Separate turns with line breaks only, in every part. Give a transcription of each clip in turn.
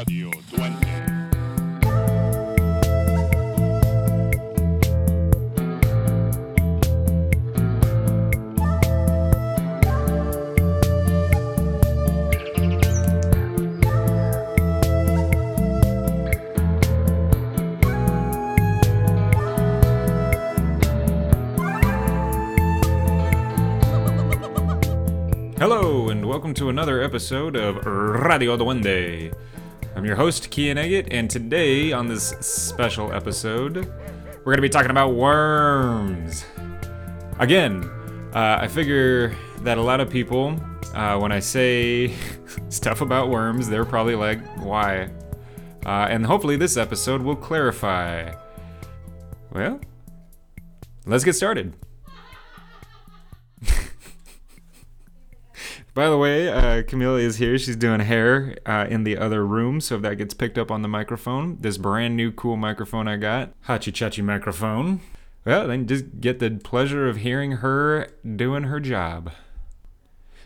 Radio Duende.
Hello, and welcome to another episode of Radio Duende. Your host, Kean Eggett, and today on this special episode, we're going to be talking about worms. Again, uh, I figure that a lot of people, uh, when I say stuff about worms, they're probably like, why? Uh, and hopefully, this episode will clarify. Well, let's get started. By the way, uh, Camilla is here. She's doing hair uh, in the other room, so if that gets picked up on the microphone, this brand new cool microphone I got, Hachi Chachi microphone, well, then just get the pleasure of hearing her doing her job.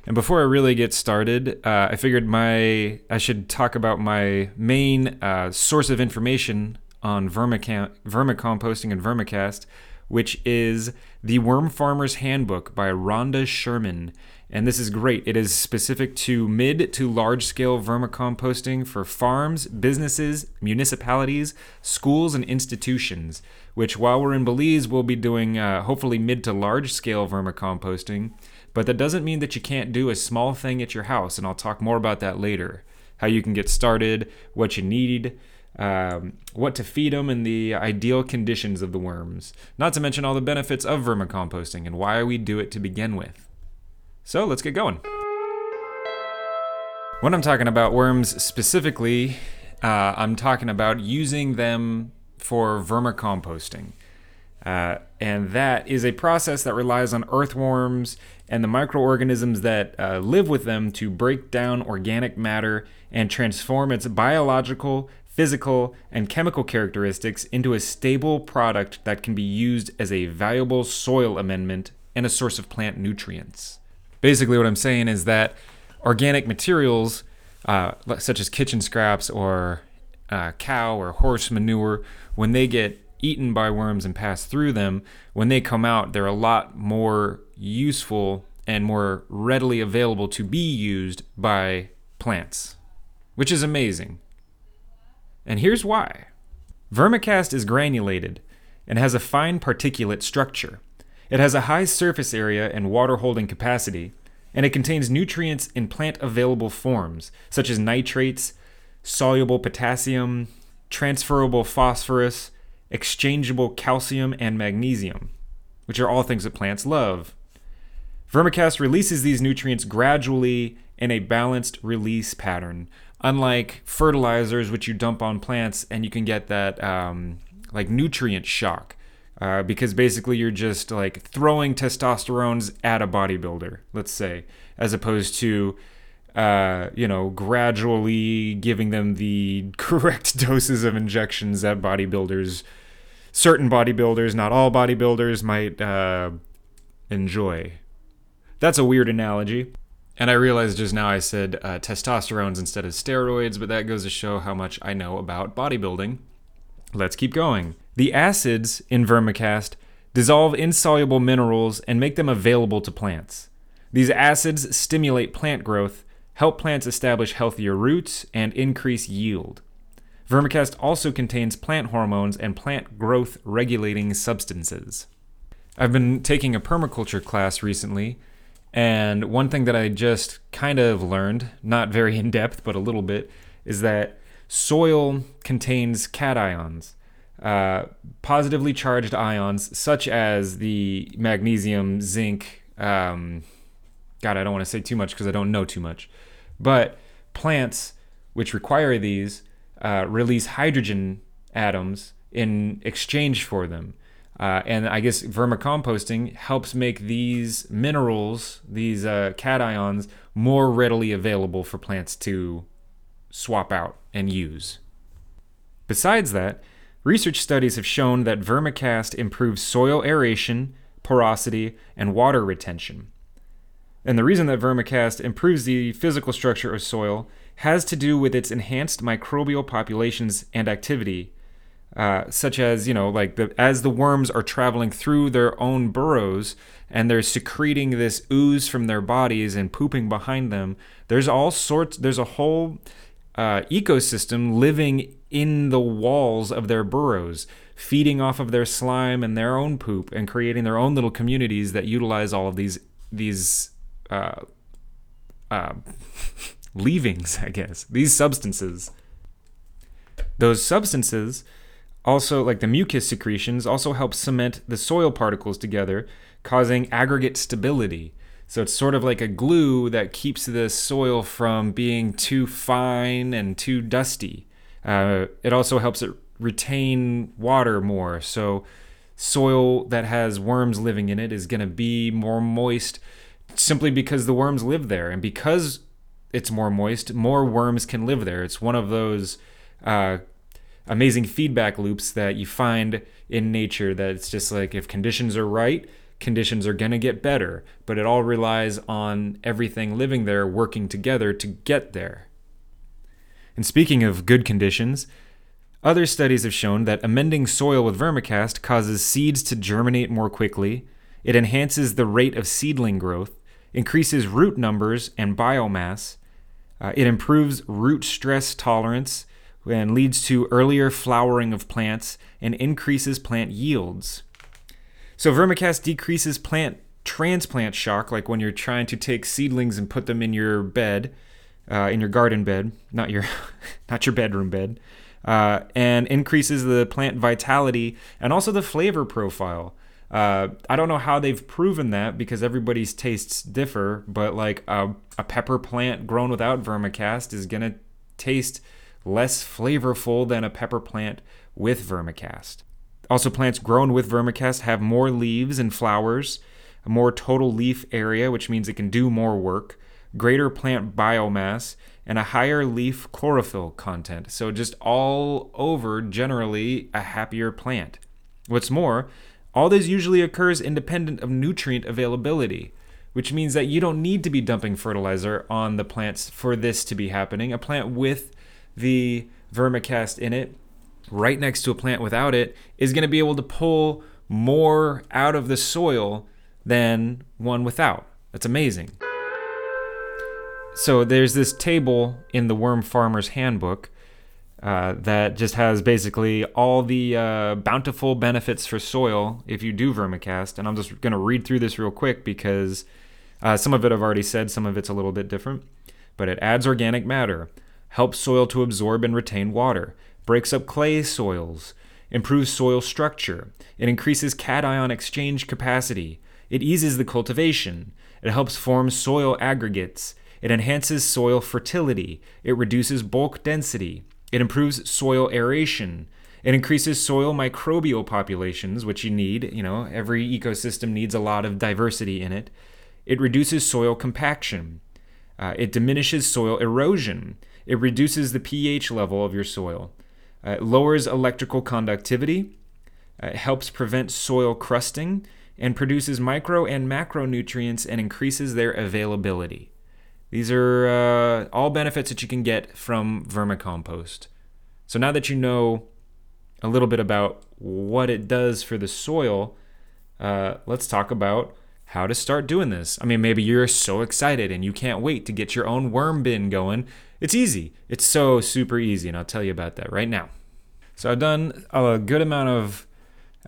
And before I really get started, uh, I figured my I should talk about my main uh, source of information on vermicam- vermicomposting and vermicast, which is the Worm Farmer's Handbook by Rhonda Sherman. And this is great. It is specific to mid to large scale vermicomposting for farms, businesses, municipalities, schools, and institutions. Which, while we're in Belize, we'll be doing uh, hopefully mid to large scale vermicomposting. But that doesn't mean that you can't do a small thing at your house. And I'll talk more about that later. How you can get started, what you need, um, what to feed them, and the ideal conditions of the worms. Not to mention all the benefits of vermicomposting and why we do it to begin with. So let's get going. When I'm talking about worms specifically, uh, I'm talking about using them for vermicomposting. Uh, and that is a process that relies on earthworms and the microorganisms that uh, live with them to break down organic matter and transform its biological, physical, and chemical characteristics into a stable product that can be used as a valuable soil amendment and a source of plant nutrients. Basically, what I'm saying is that organic materials, uh, such as kitchen scraps or uh, cow or horse manure, when they get eaten by worms and pass through them, when they come out, they're a lot more useful and more readily available to be used by plants, which is amazing. And here's why Vermicast is granulated and has a fine particulate structure. It has a high surface area and water holding capacity, and it contains nutrients in plant available forms, such as nitrates, soluble potassium, transferable phosphorus, exchangeable calcium, and magnesium, which are all things that plants love. Vermicast releases these nutrients gradually in a balanced release pattern, unlike fertilizers, which you dump on plants and you can get that um, like nutrient shock. Uh, because basically you're just like throwing testosterones at a bodybuilder, let's say, as opposed to, uh, you know, gradually giving them the correct doses of injections that bodybuilders, certain bodybuilders, not all bodybuilders, might uh, enjoy. That's a weird analogy. And I realized just now I said uh, testosterones instead of steroids, but that goes to show how much I know about bodybuilding. Let's keep going. The acids in vermicast dissolve insoluble minerals and make them available to plants. These acids stimulate plant growth, help plants establish healthier roots, and increase yield. Vermicast also contains plant hormones and plant growth regulating substances. I've been taking a permaculture class recently, and one thing that I just kind of learned, not very in depth, but a little bit, is that soil contains cations, uh, positively charged ions such as the magnesium, zinc. Um, God, I don't want to say too much because I don't know too much. But plants, which require these, uh, release hydrogen atoms in exchange for them. Uh, and I guess vermicomposting helps make these minerals, these uh, cations, more readily available for plants to swap out and use. Besides that, research studies have shown that vermicast improves soil aeration, porosity, and water retention. And the reason that vermicast improves the physical structure of soil has to do with its enhanced microbial populations and activity, uh, such as you know, like the as the worms are traveling through their own burrows and they're secreting this ooze from their bodies and pooping behind them. There's all sorts. There's a whole uh, ecosystem living in the walls of their burrows, feeding off of their slime and their own poop, and creating their own little communities that utilize all of these these uh, uh, leavings, I guess, these substances. Those substances also, like the mucus secretions, also help cement the soil particles together, causing aggregate stability. So it's sort of like a glue that keeps the soil from being too fine and too dusty. Uh, it also helps it retain water more. So soil that has worms living in it is going to be more moist simply because the worms live there. And because it's more moist, more worms can live there. It's one of those uh, amazing feedback loops that you find in nature that it's just like if conditions are right, conditions are going to get better, but it all relies on everything living there working together to get there. And speaking of good conditions, other studies have shown that amending soil with vermicast causes seeds to germinate more quickly, it enhances the rate of seedling growth, increases root numbers and biomass, uh, it improves root stress tolerance, and leads to earlier flowering of plants and increases plant yields. So, vermicast decreases plant transplant shock, like when you're trying to take seedlings and put them in your bed, uh, in your garden bed, not your, not your bedroom bed, uh, and increases the plant vitality and also the flavor profile. Uh, I don't know how they've proven that because everybody's tastes differ, but like a, a pepper plant grown without vermicast is gonna taste less flavorful than a pepper plant with vermicast. Also, plants grown with vermicast have more leaves and flowers, a more total leaf area, which means it can do more work, greater plant biomass, and a higher leaf chlorophyll content. So, just all over, generally, a happier plant. What's more, all this usually occurs independent of nutrient availability, which means that you don't need to be dumping fertilizer on the plants for this to be happening. A plant with the vermicast in it, right next to a plant without it, is going to be able to pull more out of the soil than one without. That's amazing. So there's this table in the Worm Farmer's Handbook uh, that just has basically all the uh, bountiful benefits for soil if you do vermicast. And I'm just going to read through this real quick because uh, some of it I've already said, some of it's a little bit different. But it adds organic matter, helps soil to absorb and retain water, breaks up clay soils, improves soil structure, it increases cation exchange capacity, it eases the cultivation, it helps form soil aggregates, it enhances soil fertility, it reduces bulk density, it improves soil aeration, it increases soil microbial populations, which you need. You know, every ecosystem needs a lot of diversity in it. It reduces soil compaction. Uh, it diminishes soil erosion. It reduces the pH level of your soil. Uh, it lowers electrical conductivity. Uh, helps prevent soil crusting and produces micro and macronutrients and increases their availability. These are uh, all benefits that you can get from vermicompost. So now that you know a little bit about what it does for the soil, uh, let's talk about how to start doing this. I mean, maybe you're so excited and you can't wait to get your own worm bin going it's easy. It's so super easy, and I'll tell you about that right now. So I've done a good amount of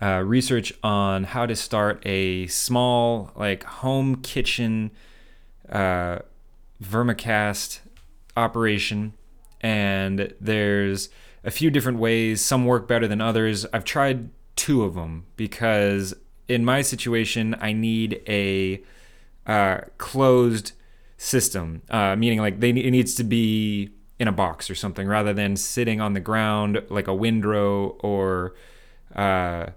uh, research on how to start a small, like home kitchen uh, vermicast operation, and there's a few different ways. Some work better than others. I've tried two of them because in my situation, I need a uh, closed system, uh, meaning like they it needs to be in a box or something rather than sitting on the ground like a windrow or uh,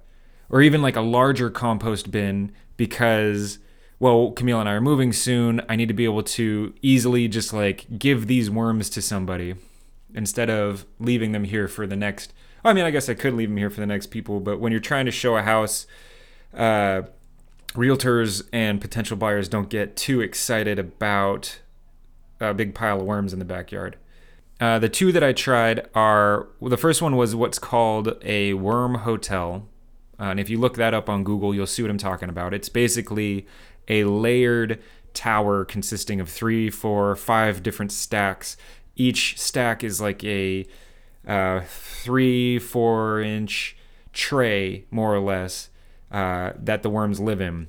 or even like a larger compost bin because well Camille and I are moving soon. I need to be able to easily just like give these worms to somebody instead of leaving them here for the next. I mean, I guess I could leave them here for the next people, but when you're trying to show a house. Uh, realtors and potential buyers don't get too excited about a big pile of worms in the backyard. Uh, the two that I tried are well, the first one was what's called a worm hotel. Uh, and if you look that up on Google, you'll see what I'm talking about. It's basically a layered tower consisting of three, four, five different stacks. Each stack is like a uh, three, four inch tray, more or less, uh, that the worms live in.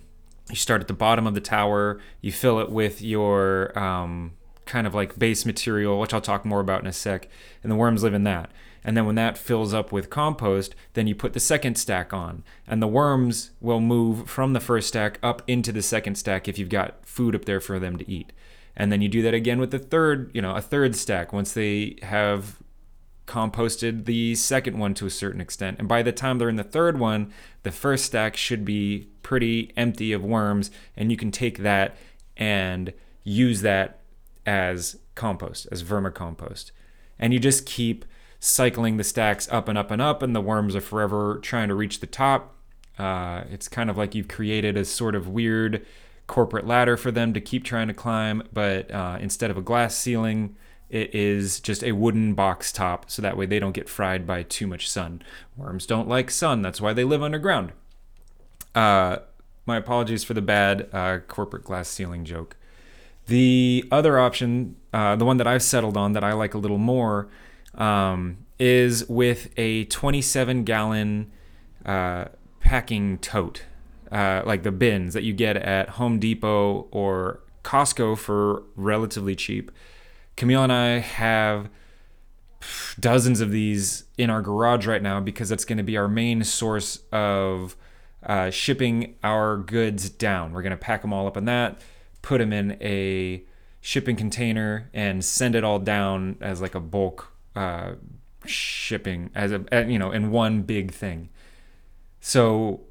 You start at the bottom of the tower, you fill it with your um, kind of like base material, which I'll talk more about in a sec, and the worms live in that. And then when that fills up with compost, then you put the second stack on. And the worms will move from the first stack up into the second stack if you've got food up there for them to eat. And then you do that again with the third, you know, a third stack once they have composted the second one to a certain extent. And by the time they're in the third one, the first stack should be pretty empty of worms. And you can take that and use that as compost, as vermicompost. And you just keep cycling the stacks up and up and up, and the worms are forever trying to reach the top. Uh, it's kind of like you've created a sort of weird corporate ladder for them to keep trying to climb, but uh, instead of a glass ceiling, it is just a wooden box top, so that way they don't get fried by too much sun. Worms don't like sun, that's why they live underground. Uh, my apologies for the bad uh, corporate glass ceiling joke. The other option, uh, the one that I've settled on that I like a little more, um, is with a 27 gallon uh, packing tote, uh, like the bins that you get at Home Depot or Costco for relatively cheap. Camille and I have dozens of these in our garage right now because that's going to be our main source of uh, shipping our goods down. We're going to pack them all up in that put them in a shipping container and send it all down as like a bulk uh, shipping as a you know in one big thing. So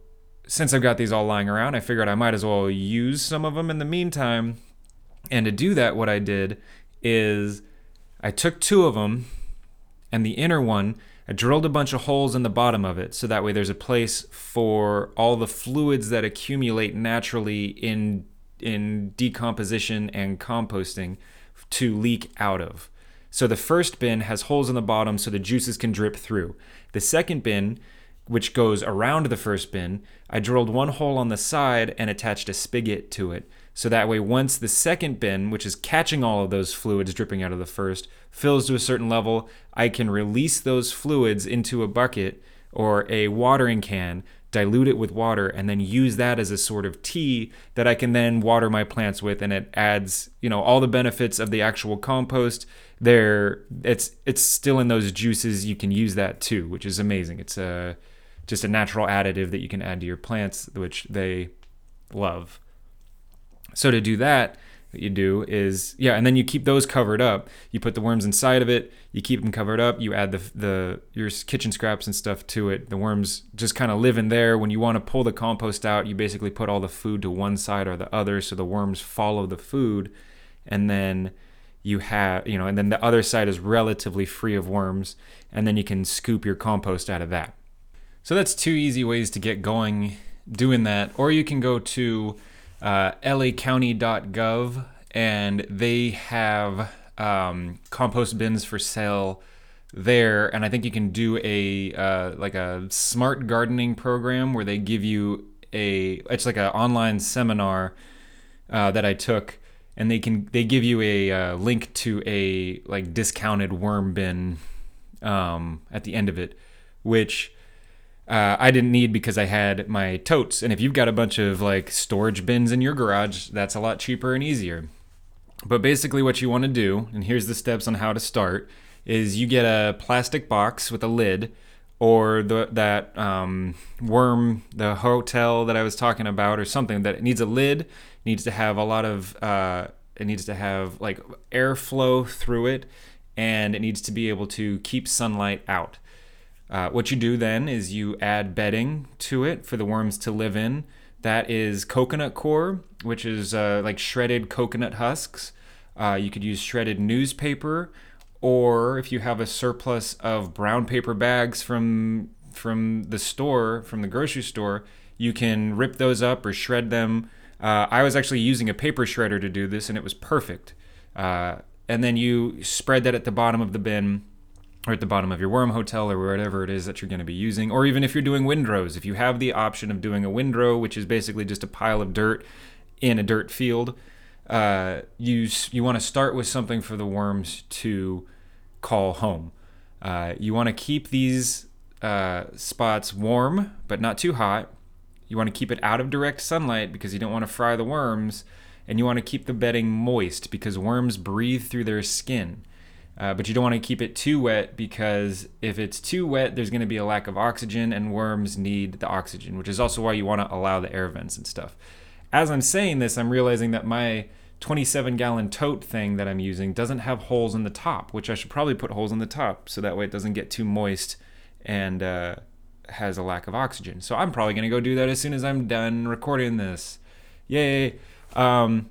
since I've got these all lying around, I figured I might as well use some of them in the meantime. And to do that, what I did is I took two of them, and the inner one, I drilled a bunch of holes in the bottom of it so that way there's a place for all the fluids that accumulate naturally in in decomposition and composting to leak out of. So the first bin has holes in the bottom so the juices can drip through. The second bin, which goes around the first bin, I drilled one hole on the side and attached a spigot to it. So that way, once the second bin, which is catching all of those fluids dripping out of the first, fills to a certain level, I can release those fluids into a bucket or a watering can dilute it with water, and then use that as a sort of tea that I can then water my plants with, and it adds, you know, all the benefits of the actual compost. There, it's it's still in those juices. You can use that too, which is amazing. It's a just a natural additive that you can add to your plants, which they love. So to do that, what you do is yeah and then you keep those covered up. You put the worms inside of it you keep them covered up you add the the your kitchen scraps and stuff to it. The worms just kind of live in there. When you want to pull the compost out you basically put all the food to one side or the other so the worms follow the food. And then you have you know and then the other side is relatively free of worms and then you can scoop your compost out of that. So that's two easy ways to get going doing that. Or you can go to uh, lacounty.gov, and they have um, compost bins for sale there. And I think you can do a uh, like a smart gardening program where they give you a it's like an online seminar uh, that I took, and they can they give you a uh, link to a like discounted worm bin um, at the end of it, which uh, I didn't need because I had my totes. And if you've got a bunch of like storage bins in your garage, that's a lot cheaper and easier. But basically, what you want to do, and here's the steps on how to start, is you get a plastic box with a lid, or the that um, worm, the hotel that I was talking about, or something that needs a lid, needs to have a lot of, uh, it needs to have like airflow through it, and it needs to be able to keep sunlight out. Uh, what you do then is you add bedding to it for the worms to live in. That is coconut coir, which is uh, like shredded coconut husks. Uh, you could use shredded newspaper, or if you have a surplus of brown paper bags from from the store, from the grocery store, you can rip those up or shred them. Uh, I was actually using a paper shredder to do this, and it was perfect. Uh, and then you spread that at the bottom of the bin or at the bottom of your worm hotel or whatever it is that you're going to be using. Or even if you're doing windrows, if you have the option of doing a windrow, which is basically just a pile of dirt in a dirt field, uh, you you want to start with something for the worms to call home. Uh, you want to keep these uh, spots warm, but not too hot. You want to keep it out of direct sunlight because you don't want to fry the worms, and you want to keep the bedding moist because worms breathe through their skin. Uh, but you don't want to keep it too wet because if it's too wet, there's going to be a lack of oxygen, and worms need the oxygen, which is also why you want to allow the air vents and stuff. As I'm saying this, I'm realizing that my 27 gallon tote thing that I'm using doesn't have holes in the top, which I should probably put holes in the top so that way it doesn't get too moist and uh, has a lack of oxygen. So I'm probably going to go do that as soon as I'm done recording this. Yay. Um,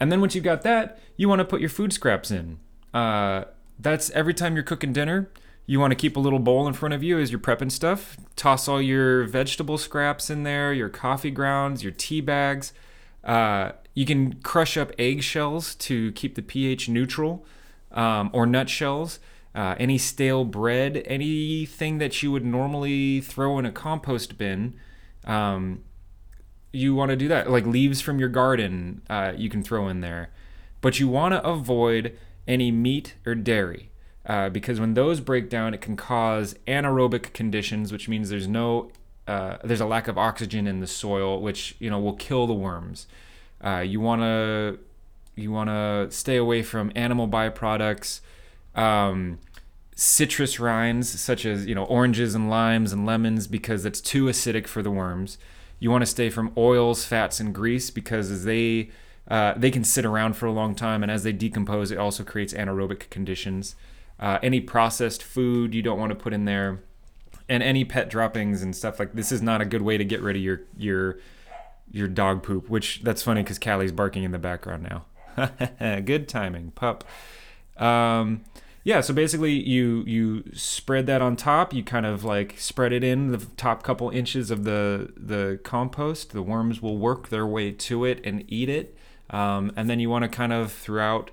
and then once you've got that, you want to put your food scraps in. Uh, that's every time you're cooking dinner. You want to keep a little bowl in front of you as you're prepping stuff. Toss all your vegetable scraps in there, your coffee grounds, your tea bags. Uh, you can crush up eggshells to keep the pH neutral, um, or nutshells. Uh, any stale bread, anything that you would normally throw in a compost bin, um, you want to do that. Like leaves from your garden, uh, you can throw in there. But you want to avoid any meat or dairy. Uh, because when those break down, it can cause anaerobic conditions, which means there's no uh, there's a lack of oxygen in the soil, which you know will kill the worms. Uh, you want to you want to stay away from animal byproducts, um, citrus rinds such as you know oranges and limes and lemons because it's too acidic for the worms. You want to stay from oils, fats, and grease because as they uh, they can sit around for a long time, and as they decompose, it also creates anaerobic conditions. Uh, any processed food you don't want to put in there and any pet droppings and stuff like this is not a good way to get rid of your your your dog poop. Which that's funny because Callie's barking in the background now. good timing, pup. Um, yeah, so basically you you spread that on top. You kind of like spread it in the top couple inches of the the compost. The worms will work their way to it and eat it. Um, and then you want to kind of throughout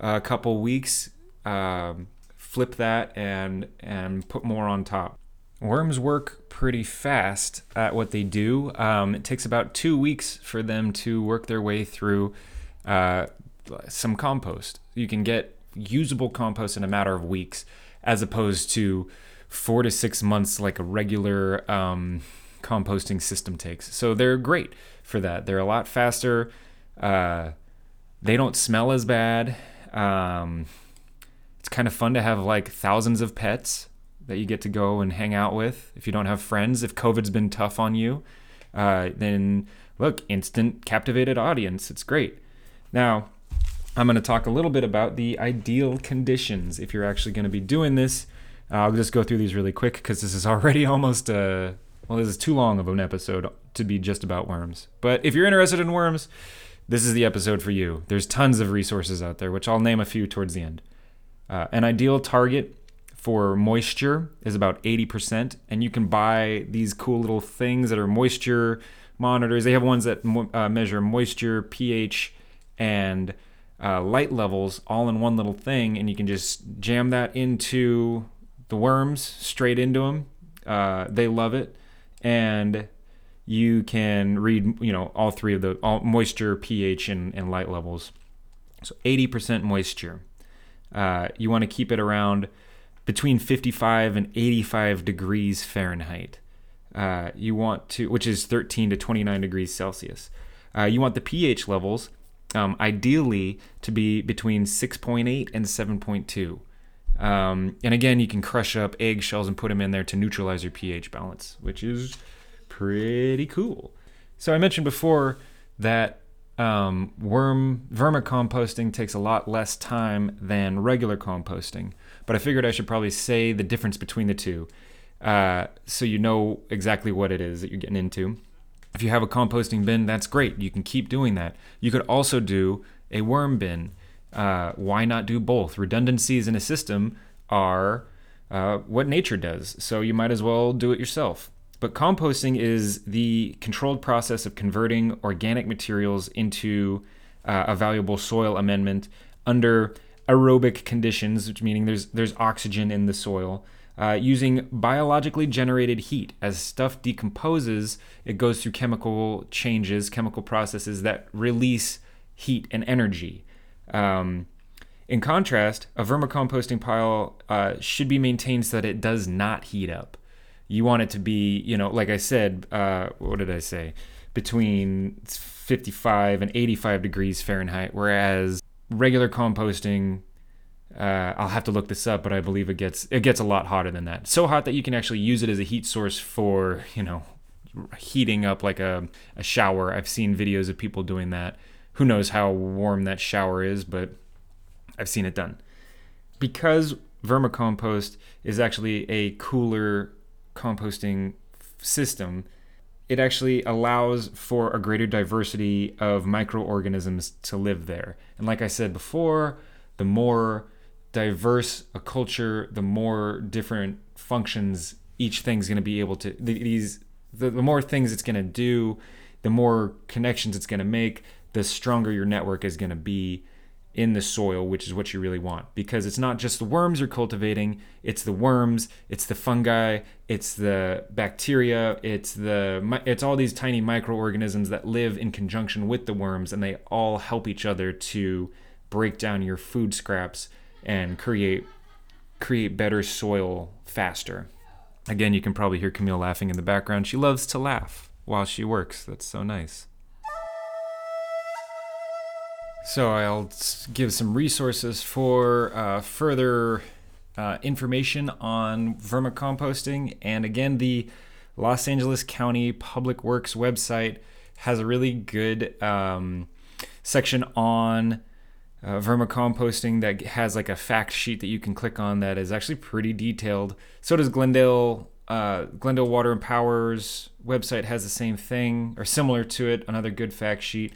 a couple weeks um, flip that and and put more on top. Worms work pretty fast at what they do. Um, it takes about two weeks for them to work their way through uh, some compost. You can get usable compost in a matter of weeks, as opposed to four to six months like a regular um, composting system takes. So they're great for that. They're a lot faster. Uh, they don't smell as bad. Um, it's kind of fun to have like thousands of pets that you get to go and hang out with. If you don't have friends, if COVID's been tough on you, uh, then look, instant captivated audience. It's great. Now, I'm going to talk a little bit about the ideal conditions if you're actually going to be doing this. Uh, I'll just go through these really quick because this is already almost a well, this is too long of an episode to be just about worms. But if you're interested in worms, this is the episode for you. There's tons of resources out there, which I'll name a few towards the end. Uh, an ideal target for moisture is about 80%. And you can buy these cool little things that are moisture monitors. They have ones that uh, measure moisture, pH, and uh, light levels all in one little thing. And you can just jam that into the worms, straight into them. Uh, they love it. And you can read, you know, all three of the all moisture, pH, and, and light levels. So 80% moisture. Uh, you want to keep it around between 55 and 85 degrees Fahrenheit. Uh, you want to, which is 13 to 29 degrees Celsius. Uh, you want the pH levels, um, ideally, to be between 6.8 and 7.2. Um, and again, you can crush up eggshells and put them in there to neutralize your pH balance, which is pretty cool. So I mentioned before that um, worm vermicomposting takes a lot less time than regular composting but I figured I should probably say the difference between the two uh, so you know exactly what it is that you're getting into. If you have a composting bin, that's great. You can keep doing that. You could also do a worm bin. Uh, why not do both? Redundancies in a system are uh, what nature does, so you might as well do it yourself. But composting is the controlled process of converting organic materials into uh, a valuable soil amendment under aerobic conditions, which meaning there's there's oxygen in the soil. Uh, using biologically generated heat. As stuff decomposes, it goes through chemical changes, chemical processes that release heat and energy. Um, in contrast, a vermicomposting pile uh, should be maintained so that it does not heat up. You want it to be, you know, like I said, uh, what did I say? Between 55 and 85 degrees Fahrenheit, whereas regular composting uh, I'll have to look this up, but I believe it gets it gets a lot hotter than that. So hot that you can actually use it as a heat source for you know heating up like a, a shower. I've seen videos of people doing that. Who knows how warm that shower is, but I've seen it done. Because vermicompost is actually a cooler composting system, it actually allows for a greater diversity of microorganisms to live there. And like I said before, the more diverse a culture, the more different functions each thing's going to be able to these the, the more things it's going to do, the more connections it's going to make, the stronger your network is going to be in the soil, which is what you really want. Because it's not just the worms you're cultivating, it's the worms, it's the fungi, it's the bacteria, it's the it's all these tiny microorganisms that live in conjunction with the worms and they all help each other to break down your food scraps and create create better soil faster. Again, you can probably hear Camille laughing in the background. She loves to laugh while she works. That's so nice. So I'll give some resources for uh, further uh, information on vermicomposting. And again, the Los Angeles County Public Works website has a really good um, section on uh, vermicomposting that has like a fact sheet that you can click on that is actually pretty detailed. So does Glendale. Uh, Glendale Water and Power's website has the same thing or similar to it. Another good fact sheet.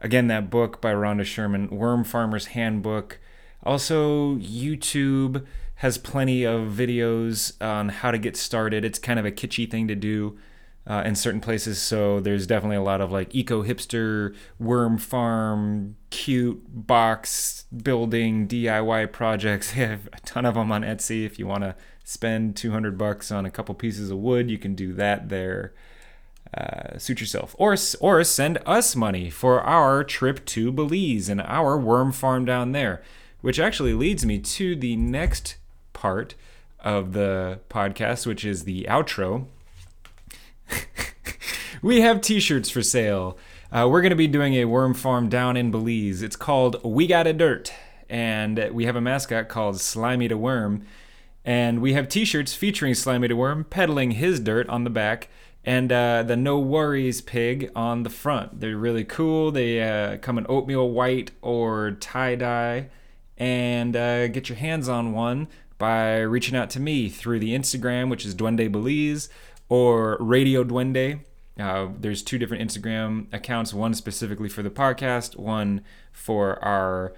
Again, that book by Rhonda Sherman, Worm Farmer's Handbook. Also, YouTube has plenty of videos on how to get started. It's kind of a kitschy thing to do uh, in certain places. So there's definitely a lot of like eco hipster, worm farm, cute box building DIY projects. They have a ton of them on Etsy. If you want to spend 200 bucks on a couple pieces of wood, you can do that there. Uh, suit yourself, or or send us money for our trip to Belize and our worm farm down there, which actually leads me to the next part of the podcast, which is the outro we have t-shirts for sale. Uh, we're going to be doing a worm farm down in Belize. It's called We Got a Dirt, and we have a mascot called Slimy the Worm. And we have t-shirts featuring Slimy the Worm peddling his dirt on the back and uh, the No Worries pig on the front. They're really cool. They uh, come in oatmeal white or tie dye. And uh, get your hands on one by reaching out to me through the Instagram, which is Duende Belize or Radio Duende. Uh, there's two different Instagram accounts, one specifically for the podcast, one for our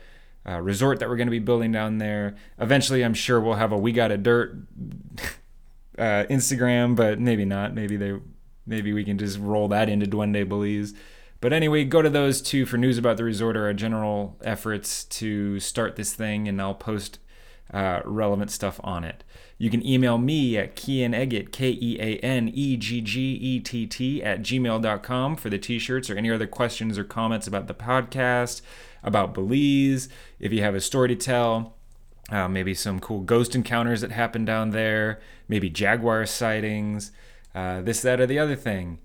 uh, resort that we're going to be building down there. Eventually, I'm sure we'll have a We Got a Dirt uh, Instagram, but maybe not. Maybe they, maybe we can just roll that into Duende Belize. But anyway, go to those two for news about the resort or our general efforts to start this thing, and I'll post uh, relevant stuff on it. You can email me at keaneggett, K E A N E G G E T T, at gmail.com for the t shirts or any other questions or comments about the podcast, about Belize. If you have a story to tell, uh, maybe some cool ghost encounters that happened down there, maybe jaguar sightings, uh, this, that, or the other thing.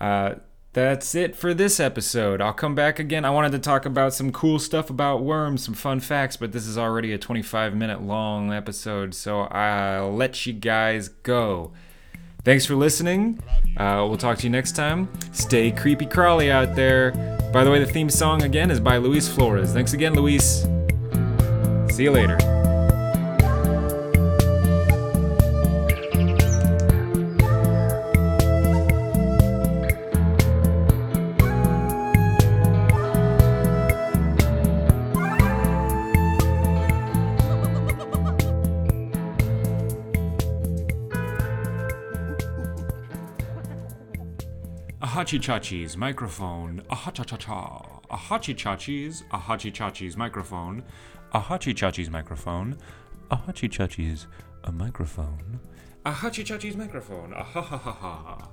Uh, that's it for this episode. I'll come back again. I wanted to talk about some cool stuff about worms, some fun facts, but this is already a 25 minute long episode, so I'll let you guys go. Thanks for listening. Uh, we'll talk to you next time. Stay creepy crawly out there. By the way, the theme song again is by Luis Flores. Thanks again, Luis. See you later. Hachi Chachi's microphone. Ah cha cha cha. a Hachi Chachi's, a Hachi Chachi's microphone, a Hachi Chachi's microphone, a Hachi Chachi's a microphone,
A Hachi Chachi's microphone. Ah ha ha ha ha.